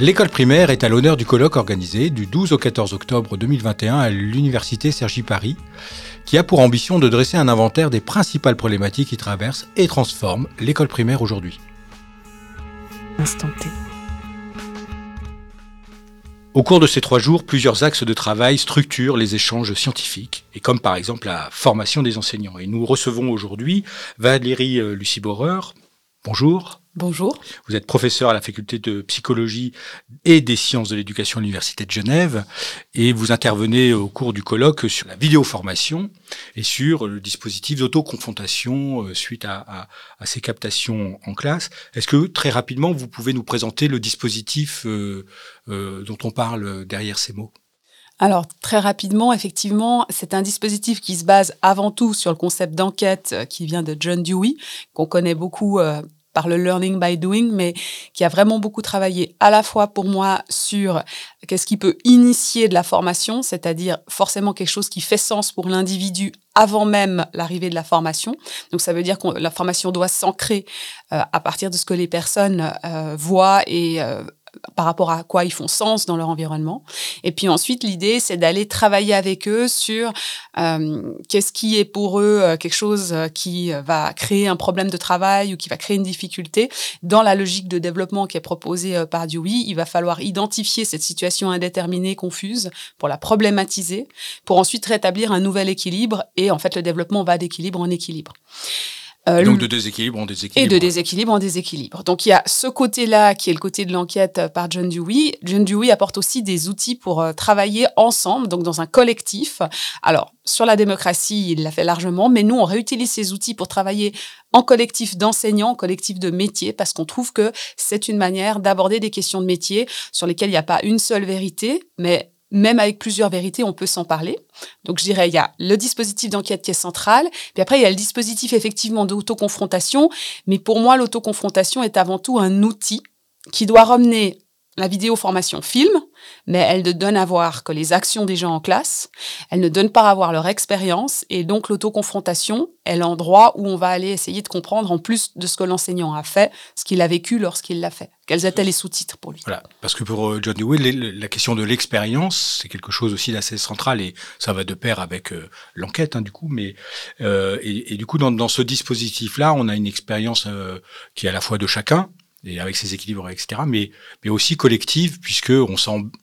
L'école primaire est à l'honneur du colloque organisé du 12 au 14 octobre 2021 à l'Université Sergi Paris, qui a pour ambition de dresser un inventaire des principales problématiques qui traversent et transforment l'école primaire aujourd'hui. Au cours de ces trois jours, plusieurs axes de travail structurent les échanges scientifiques, et comme par exemple la formation des enseignants. Et nous recevons aujourd'hui Valérie euh, Lucie Boreur. Bonjour. Bonjour. Vous êtes professeur à la faculté de psychologie et des sciences de l'éducation à l'Université de Genève et vous intervenez au cours du colloque sur la vidéoformation et sur le dispositif d'autoconfrontation euh, suite à, ces captations en classe. Est-ce que très rapidement vous pouvez nous présenter le dispositif euh, euh, dont on parle derrière ces mots? Alors, très rapidement, effectivement, c'est un dispositif qui se base avant tout sur le concept d'enquête qui vient de John Dewey, qu'on connaît beaucoup par le learning by doing, mais qui a vraiment beaucoup travaillé à la fois pour moi sur qu'est-ce qui peut initier de la formation, c'est-à-dire forcément quelque chose qui fait sens pour l'individu avant même l'arrivée de la formation. Donc ça veut dire que la formation doit s'ancrer euh, à partir de ce que les personnes euh, voient et euh, par rapport à quoi ils font sens dans leur environnement. Et puis ensuite, l'idée, c'est d'aller travailler avec eux sur euh, qu'est-ce qui est pour eux euh, quelque chose euh, qui va créer un problème de travail ou qui va créer une difficulté. Dans la logique de développement qui est proposée par Dewey, il va falloir identifier cette situation indéterminée, confuse, pour la problématiser, pour ensuite rétablir un nouvel équilibre. Et en fait, le développement va d'équilibre en équilibre. Euh, donc de déséquilibre en déséquilibre. Et de déséquilibre en déséquilibre. Donc il y a ce côté-là qui est le côté de l'enquête euh, par John Dewey. John Dewey apporte aussi des outils pour euh, travailler ensemble, donc dans un collectif. Alors sur la démocratie, il l'a fait largement, mais nous on réutilise ces outils pour travailler en collectif d'enseignants, en collectif de métiers, parce qu'on trouve que c'est une manière d'aborder des questions de métier sur lesquelles il n'y a pas une seule vérité, mais même avec plusieurs vérités, on peut s'en parler. Donc, je dirais, il y a le dispositif d'enquête qui est central, puis après, il y a le dispositif effectivement d'autoconfrontation. Mais pour moi, l'autoconfrontation est avant tout un outil qui doit ramener la vidéo formation film, mais elle ne donne à voir que les actions des gens en classe, elle ne donne pas à voir leur expérience, et donc l'autoconfrontation est l'endroit où on va aller essayer de comprendre, en plus de ce que l'enseignant a fait, ce qu'il a vécu lorsqu'il l'a fait. Quels étaient les sous-titres pour lui Voilà, parce que pour euh, John Dewey, la question de l'expérience, c'est quelque chose aussi d'assez central, et ça va de pair avec euh, l'enquête, hein, du coup, mais euh, et, du coup, dans, dans ce dispositif-là, on a une expérience qui est à la fois de chacun, et avec ses équilibres, etc. Mais, mais aussi collective, puisque on,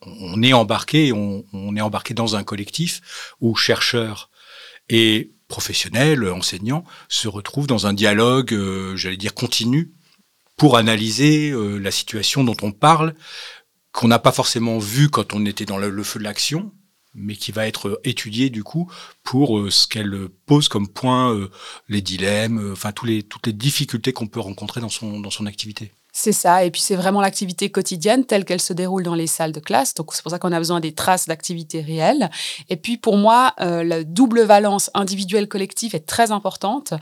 on est embarqué, on, on, est embarqué dans un collectif où chercheurs et professionnels, enseignants, se retrouvent dans un dialogue, euh, j'allais dire continu, pour analyser euh, la situation dont on parle, qu'on n'a pas forcément vu quand on était dans le, feu de l'action, mais qui va être étudié du coup pour euh, ce qu'elle pose comme point, les dilemmes, enfin tous les, toutes les difficultés qu'on peut rencontrer dans son, dans son activité. C'est ça. Et puis, c'est vraiment l'activité quotidienne telle qu'elle se déroule dans les salles de classe. Donc, c'est pour ça qu'on a besoin des traces d'activité réelle. Et puis, pour moi, euh, la double valence individuelle-collective est très importante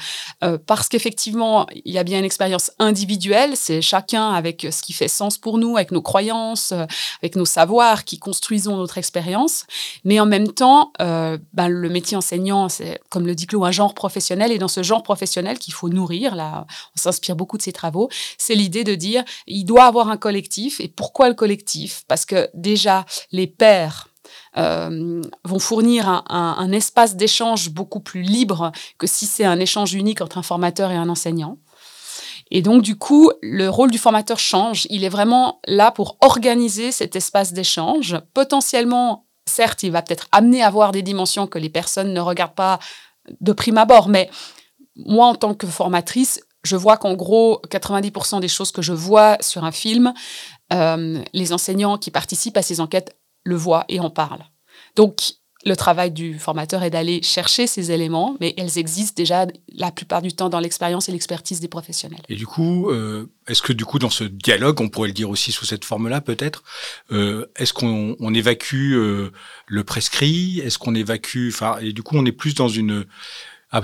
euh, parce qu'effectivement, il y a bien une expérience individuelle. C'est chacun avec ce qui fait sens pour nous, avec nos croyances, euh, avec nos savoirs qui construisons notre expérience. Mais en même temps, ben, le métier enseignant, c'est, comme le dit Claude, un genre professionnel. Et dans ce genre professionnel qu'il faut nourrir, là, on s'inspire beaucoup de ses travaux, c'est l'idée de dire il doit avoir un collectif. Et pourquoi le collectif? Parce que déjà, les pères euh, vont fournir un, espace d'échange beaucoup plus libre que si c'est un échange unique entre un formateur et un enseignant. Et donc, du coup, le rôle du formateur change. Il est vraiment là pour organiser cet espace d'échange. Potentiellement, certes, il va peut-être amener à voir des dimensions que les personnes ne regardent pas de prime abord, mais moi, en tant que formatrice, je vois qu'en gros, 90% des choses que je vois sur un film, euh, les enseignants qui participent à ces enquêtes le voient et en parlent. Donc, le travail du formateur est d'aller chercher ces éléments, mais elles existent déjà la plupart du temps dans l'expérience et l'expertise des professionnels. Et du coup, euh, est-ce que du coup, dans ce dialogue, on pourrait le dire aussi sous cette forme-là, peut-être, euh, est-ce qu'on évacue le prescrit? Est-ce qu'on évacue Enfin, et du coup, on est plus dans une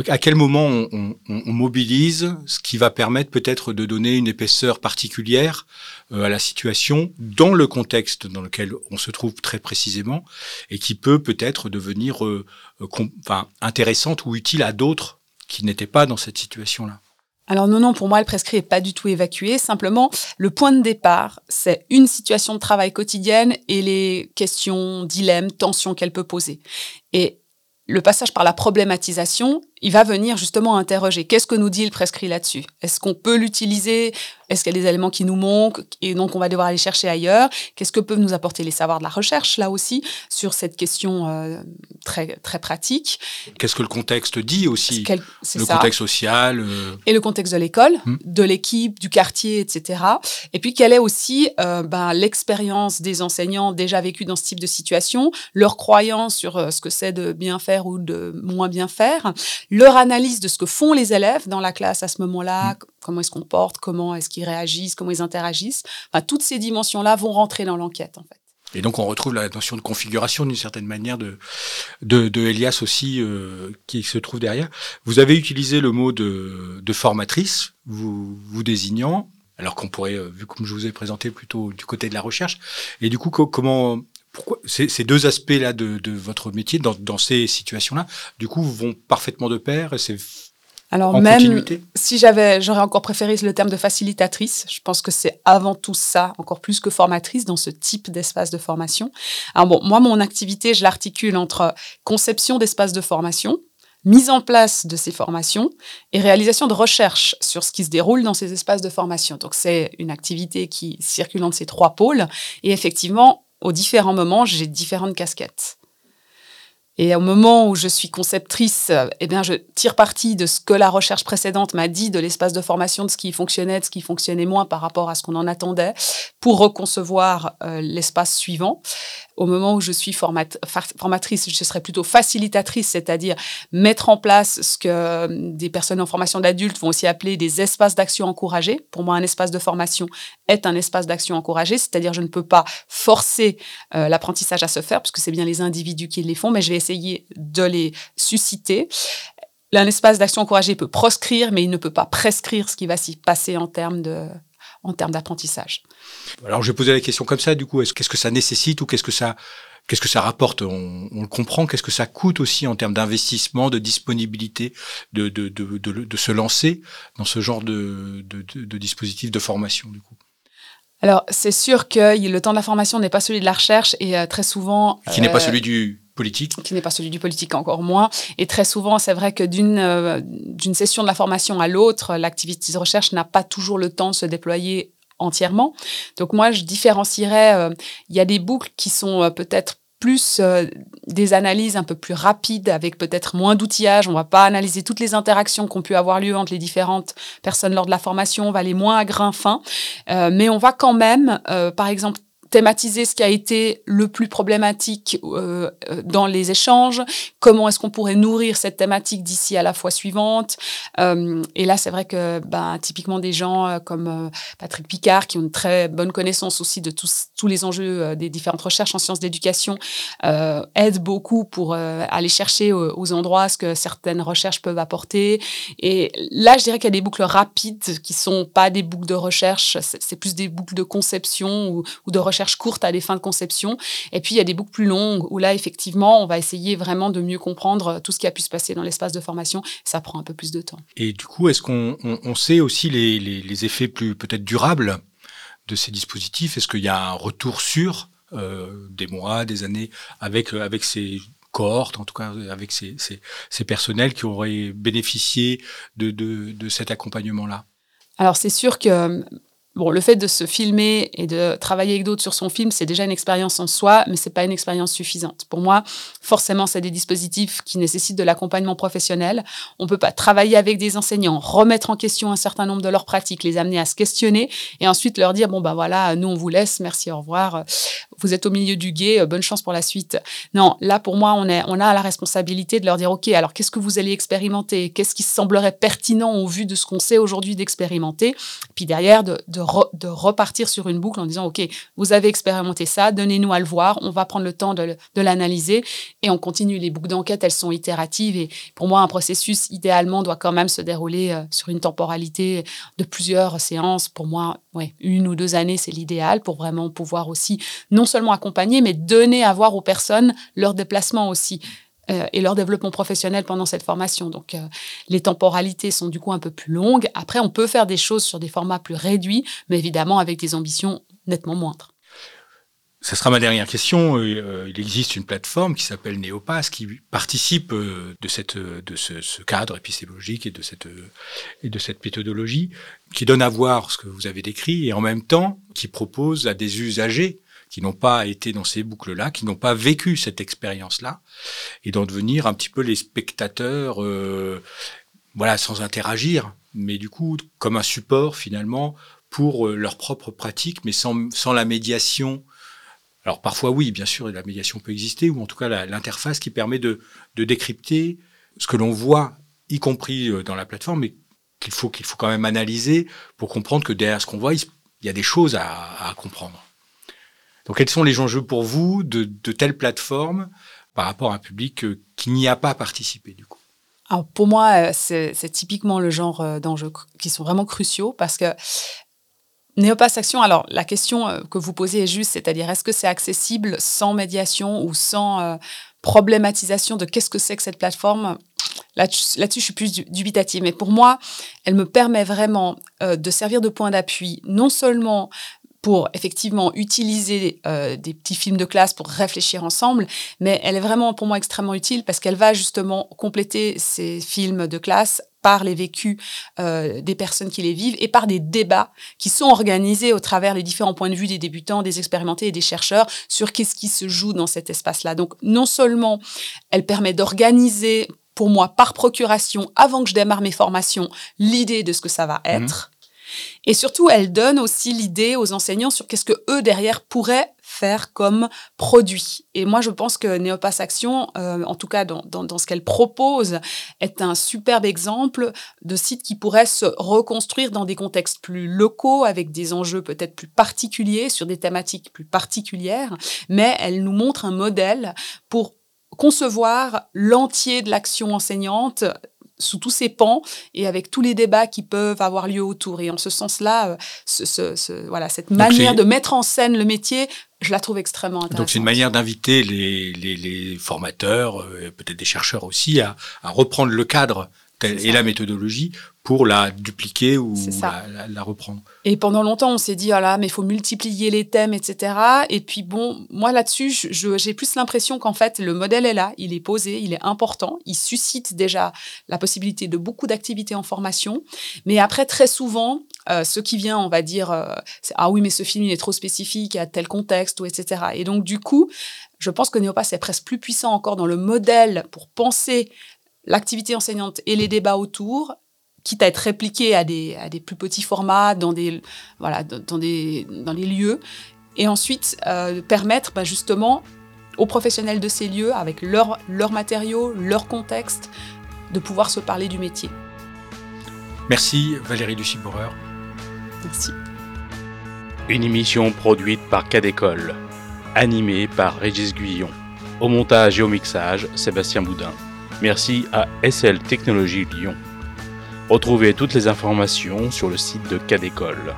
à quel moment on, mobilise ce qui va permettre peut-être de donner une épaisseur particulière euh, à la situation dans le contexte dans lequel on se trouve très précisément et qui peut peut-être devenir euh, euh, intéressante ou utile à d'autres qui n'étaient pas dans cette situation-là? alors non, non, pour moi, le prescrit n'est pas du tout évacué. Simplement, le point de départ, c'est une situation de travail quotidienne et les questions, dilemmes, tensions qu'elle peut poser. Et le passage par la problématisation, il va venir justement interroger. Qu'est-ce que nous dit le prescrit là-dessus? Est-ce qu'on peut l'utiliser? Est-ce qu'il y a des éléments qui nous manquent? Et donc on va devoir aller chercher ailleurs. Qu'est-ce que peuvent nous apporter les savoirs de la recherche là aussi sur cette question euh, très très pratique? Qu'est-ce que le contexte dit aussi? Le ça. contexte social euh, et le contexte de l'école, hmm. de l'équipe, du quartier, etc. Et puis quelle est aussi euh, ben, l'expérience des enseignants déjà vécus dans ce type de situation, leur croyance sur ce que c'est de bien faire ou de moins bien faire? Leur analyse de ce que font les élèves dans la classe à ce moment-là, mm. comment ils se comportent, comment est-ce qu'ils réagissent, comment ils interagissent. toutes ces dimensions-là vont rentrer dans l'enquête, en fait. Et donc on retrouve la notion de configuration d'une certaine manière de, de, Elias aussi euh, qui se trouve derrière. Vous avez utilisé le mot de, formatrice, vous, vous désignant, alors qu'on pourrait, euh, vu comme je vous ai présenté, plutôt du côté de la recherche. Et du coup, comment pourquoi ces, deux aspects-là de, votre métier, dans, ces situations-là, du coup, vont parfaitement de pair C'est alors même si j'avais, j'aurais encore préféré le terme de facilitatrice. Je pense que c'est avant tout ça, encore plus que formatrice dans ce type d'espace de formation. Alors bon, moi, mon activité, je l'articule entre conception d'espaces de formation, mise en place de ces formations et réalisation de recherches sur ce qui se déroule dans ces espaces de formation. Donc c'est une activité qui circule entre ces trois pôles et effectivement aux différents moments, j'ai différentes casquettes. Et au moment où je suis conceptrice, eh bien, je tire parti de ce que la recherche précédente m'a dit de l'espace de formation, de ce qui fonctionnait, de ce qui fonctionnait moins par rapport à ce qu'on en attendait, pour reconcevoir euh, l'espace suivant au moment où je suis formatrice, je serais plutôt facilitatrice, c'est-à-dire mettre en place ce que euh, des personnes en formation d'adultes vont aussi appeler des espaces d'action encouragés. Pour moi, un espace de formation est un espace d'action encouragé, c'est-à-dire je ne peux pas forcer euh, l'apprentissage à se faire, puisque c'est bien les individus qui les font, mais je vais essayer de les susciter. Un espace d'action encouragé peut proscrire, mais il ne peut pas prescrire ce qui va s'y passer en termes de, en termes d'apprentissage. Alors, je vais poser la question comme ça, du coup, qu'est-ce que ça nécessite ou qu'est-ce que ça, qu'est-ce que ça rapporte? On, le comprend, qu'est-ce que ça coûte aussi en termes d'investissement, de disponibilité, de, de, de, de, se lancer dans ce genre de, de, dispositif de formation, du coup? Alors, c'est sûr que le temps de la formation n'est pas celui de la recherche et euh, très souvent... Qui n'est pas euh, celui du Qui n'est pas celui du politique encore moins. Et très souvent, c'est vrai que d'une euh, session de la formation à l'autre, l'activité de recherche n'a pas toujours le temps de se déployer entièrement. Donc moi, je différencierais, euh, il y a des boucles qui sont euh, peut-être plus des analyses un peu plus rapides avec peut-être moins d'outillage. On va pas analyser toutes les interactions qui ont pu avoir lieu entre les différentes personnes lors de la formation. On va aller moins à grain fin, mais on va quand même, par exemple, thématiser ce qui a été le plus problématique euh, euh, dans les échanges, comment est-ce qu'on pourrait nourrir cette thématique d'ici à la fois suivante. Euh, et là, c'est vrai que ben, typiquement des gens euh, comme euh, Patrick Picard, qui ont une très bonne connaissance aussi de tous, tous les enjeux euh, des différentes recherches en sciences d'éducation, aident beaucoup pour aller chercher aux, endroits ce que certaines recherches peuvent apporter. Et là, je dirais qu'il y a des boucles rapides qui sont pas des boucles de recherche, c'est plus des boucles de conception ou de recherche courte à des fins de conception. Et puis, il y a des boucles plus longues où là, effectivement, on va essayer vraiment de mieux comprendre tout ce qui a pu se passer dans l'espace de formation. Ça prend un peu plus de temps. Et du coup, est-ce qu'on on, sait aussi les, les, effets plus peut-être durables de ces dispositifs? Est-ce qu'il y a un retour sur euh, des mois, des années avec, avec ces cohortes, en tout cas avec ces, ces, ces personnels qui auraient bénéficié de, de, de cet accompagnement-là? Alors c'est sûr que Bon, le fait de se filmer et de travailler avec d'autres sur son film, c'est déjà une expérience en soi, mais c'est pas une expérience suffisante. Pour moi, forcément, c'est des dispositifs qui nécessitent de l'accompagnement professionnel. On peut pas travailler avec des enseignants, remettre en question un certain nombre de leurs pratiques, les amener à se questionner et ensuite leur dire bon ben voilà, nous on vous laisse, merci, au revoir. Vous êtes au milieu du guet, bonne chance pour la suite. Non, là pour moi, on a la responsabilité de leur dire OK, alors qu'est-ce que vous allez expérimenter? Qu'est-ce qui semblerait pertinent au vu de ce qu'on sait aujourd'hui d'expérimenter? Puis derrière de de, repartir sur une boucle en disant, OK, vous avez expérimenté ça, donnez-nous à le voir, on va prendre le temps de, l'analyser et on continue. Les boucles d'enquête, elles sont itératives et pour moi, un processus, idéalement, doit quand même se dérouler euh, sur une temporalité de plusieurs séances. Pour moi, ouais, une ou deux années, c'est l'idéal pour vraiment pouvoir aussi non seulement accompagner, mais donner à voir aux personnes leur déplacement aussi. euh, et leur développement professionnel pendant cette formation. Donc, euh, les temporalités sont du coup un peu plus longues. Après, on peut faire des choses sur des formats plus réduits, mais évidemment avec des ambitions nettement moindres. Ce sera ma dernière question. Euh, il existe une plateforme qui s'appelle Neopass qui participe de, cette, de ce, cadre épistémologique et de, cette, et de cette méthodologie, qui donne à voir ce que vous avez décrit et en même temps qui propose à des usagers qui n'ont pas été dans ces boucles-là, qui n'ont pas vécu cette expérience-là, et d'en devenir un petit peu les spectateurs, euh, voilà, sans interagir, mais du coup comme un support finalement pour euh, leur propre pratique, mais sans, sans la médiation. Alors parfois oui, bien sûr, la médiation peut exister, ou en tout cas l'interface qui permet de, de décrypter ce que l'on voit, y compris euh, dans la plateforme, mais qu'il faut, qu'il faut quand même analyser pour comprendre que derrière ce qu'on voit, il y a des choses à, comprendre. Donc, quels sont les enjeux pour vous de, telles plateformes par rapport à un public euh, qui n'y a pas participé du coup? Alors, pour moi, euh, c'est typiquement le genre d'enjeux qui sont vraiment cruciaux parce que Néopass Action, alors la question que vous posez est juste, c'est-à-dire est-ce que c'est accessible sans médiation ou sans problématisation de qu'est-ce que c'est que cette plateforme? Là-dessus, je suis plus dubitative. Mais pour moi, elle me permet vraiment de servir de point d'appui, non seulement pour effectivement utiliser euh, des petits films de classe pour réfléchir ensemble, mais elle est vraiment pour moi extrêmement utile parce qu'elle va justement compléter ces films de classe par les vécus euh, des personnes qui les vivent et par des débats qui sont organisés au travers les différents points de vue des débutants, des expérimentés et des chercheurs sur qu'est-ce qui se joue dans cet espace-là. Donc non seulement elle permet d'organiser pour moi par procuration, avant que je démarre mes formations, l'idée de ce que ça va mmh. Et surtout, elle donne aussi l'idée aux enseignants sur qu'est-ce que eux derrière pourraient faire comme produit. Et moi, je pense que Néopass Action, euh, en tout cas dans, dans, ce qu'elle propose, est un superbe exemple de site qui pourrait se reconstruire dans des contextes plus locaux, avec des enjeux peut-être plus particuliers, sur des thématiques plus particulières, mais elle nous montre un modèle pour concevoir l'entier de l'action enseignante sous tous ces pans et avec tous les débats qui peuvent avoir lieu autour. Et en ce sens-là, euh, ce, voilà, cette manière de mettre en scène le métier, je la trouve extrêmement intéressante. Donc c'est une manière d'inviter les, les, formateurs, euh, peut-être des chercheurs aussi, à, à reprendre le cadre et la méthodologie pour la dupliquer ou la, reprendre? Et pendant longtemps, on s'est dit, ah là, mais il faut multiplier les thèmes, etc. Et puis bon, moi là-dessus, j'ai plus l'impression qu'en fait, le modèle est là, il est posé, il est important, il suscite déjà la possibilité de beaucoup d'activités en formation. Mais après, très souvent, euh, ce qui vient, on va dire, euh, ah oui, mais ce film, il est trop spécifique à tel contexte, ou etc. Et donc, du coup, je pense que Neopas est presque plus puissant encore dans le modèle pour penser l'activité enseignante et les débats autour quitte à être répliqué à des, à des plus petits formats dans des, voilà, dans des, dans les lieux, et ensuite euh, permettre bah, justement aux professionnels de ces lieux, avec leurs leur matériaux, leur contexte, de pouvoir se parler du métier. Merci Valérie Duchiboureur. Merci. Une émission produite par Cadécole, animée par Régis Guyon. Au montage et au mixage, Sébastien Boudin. Merci à SL Technologies Lyon. Retrouvez toutes les informations sur le site de Cadécole.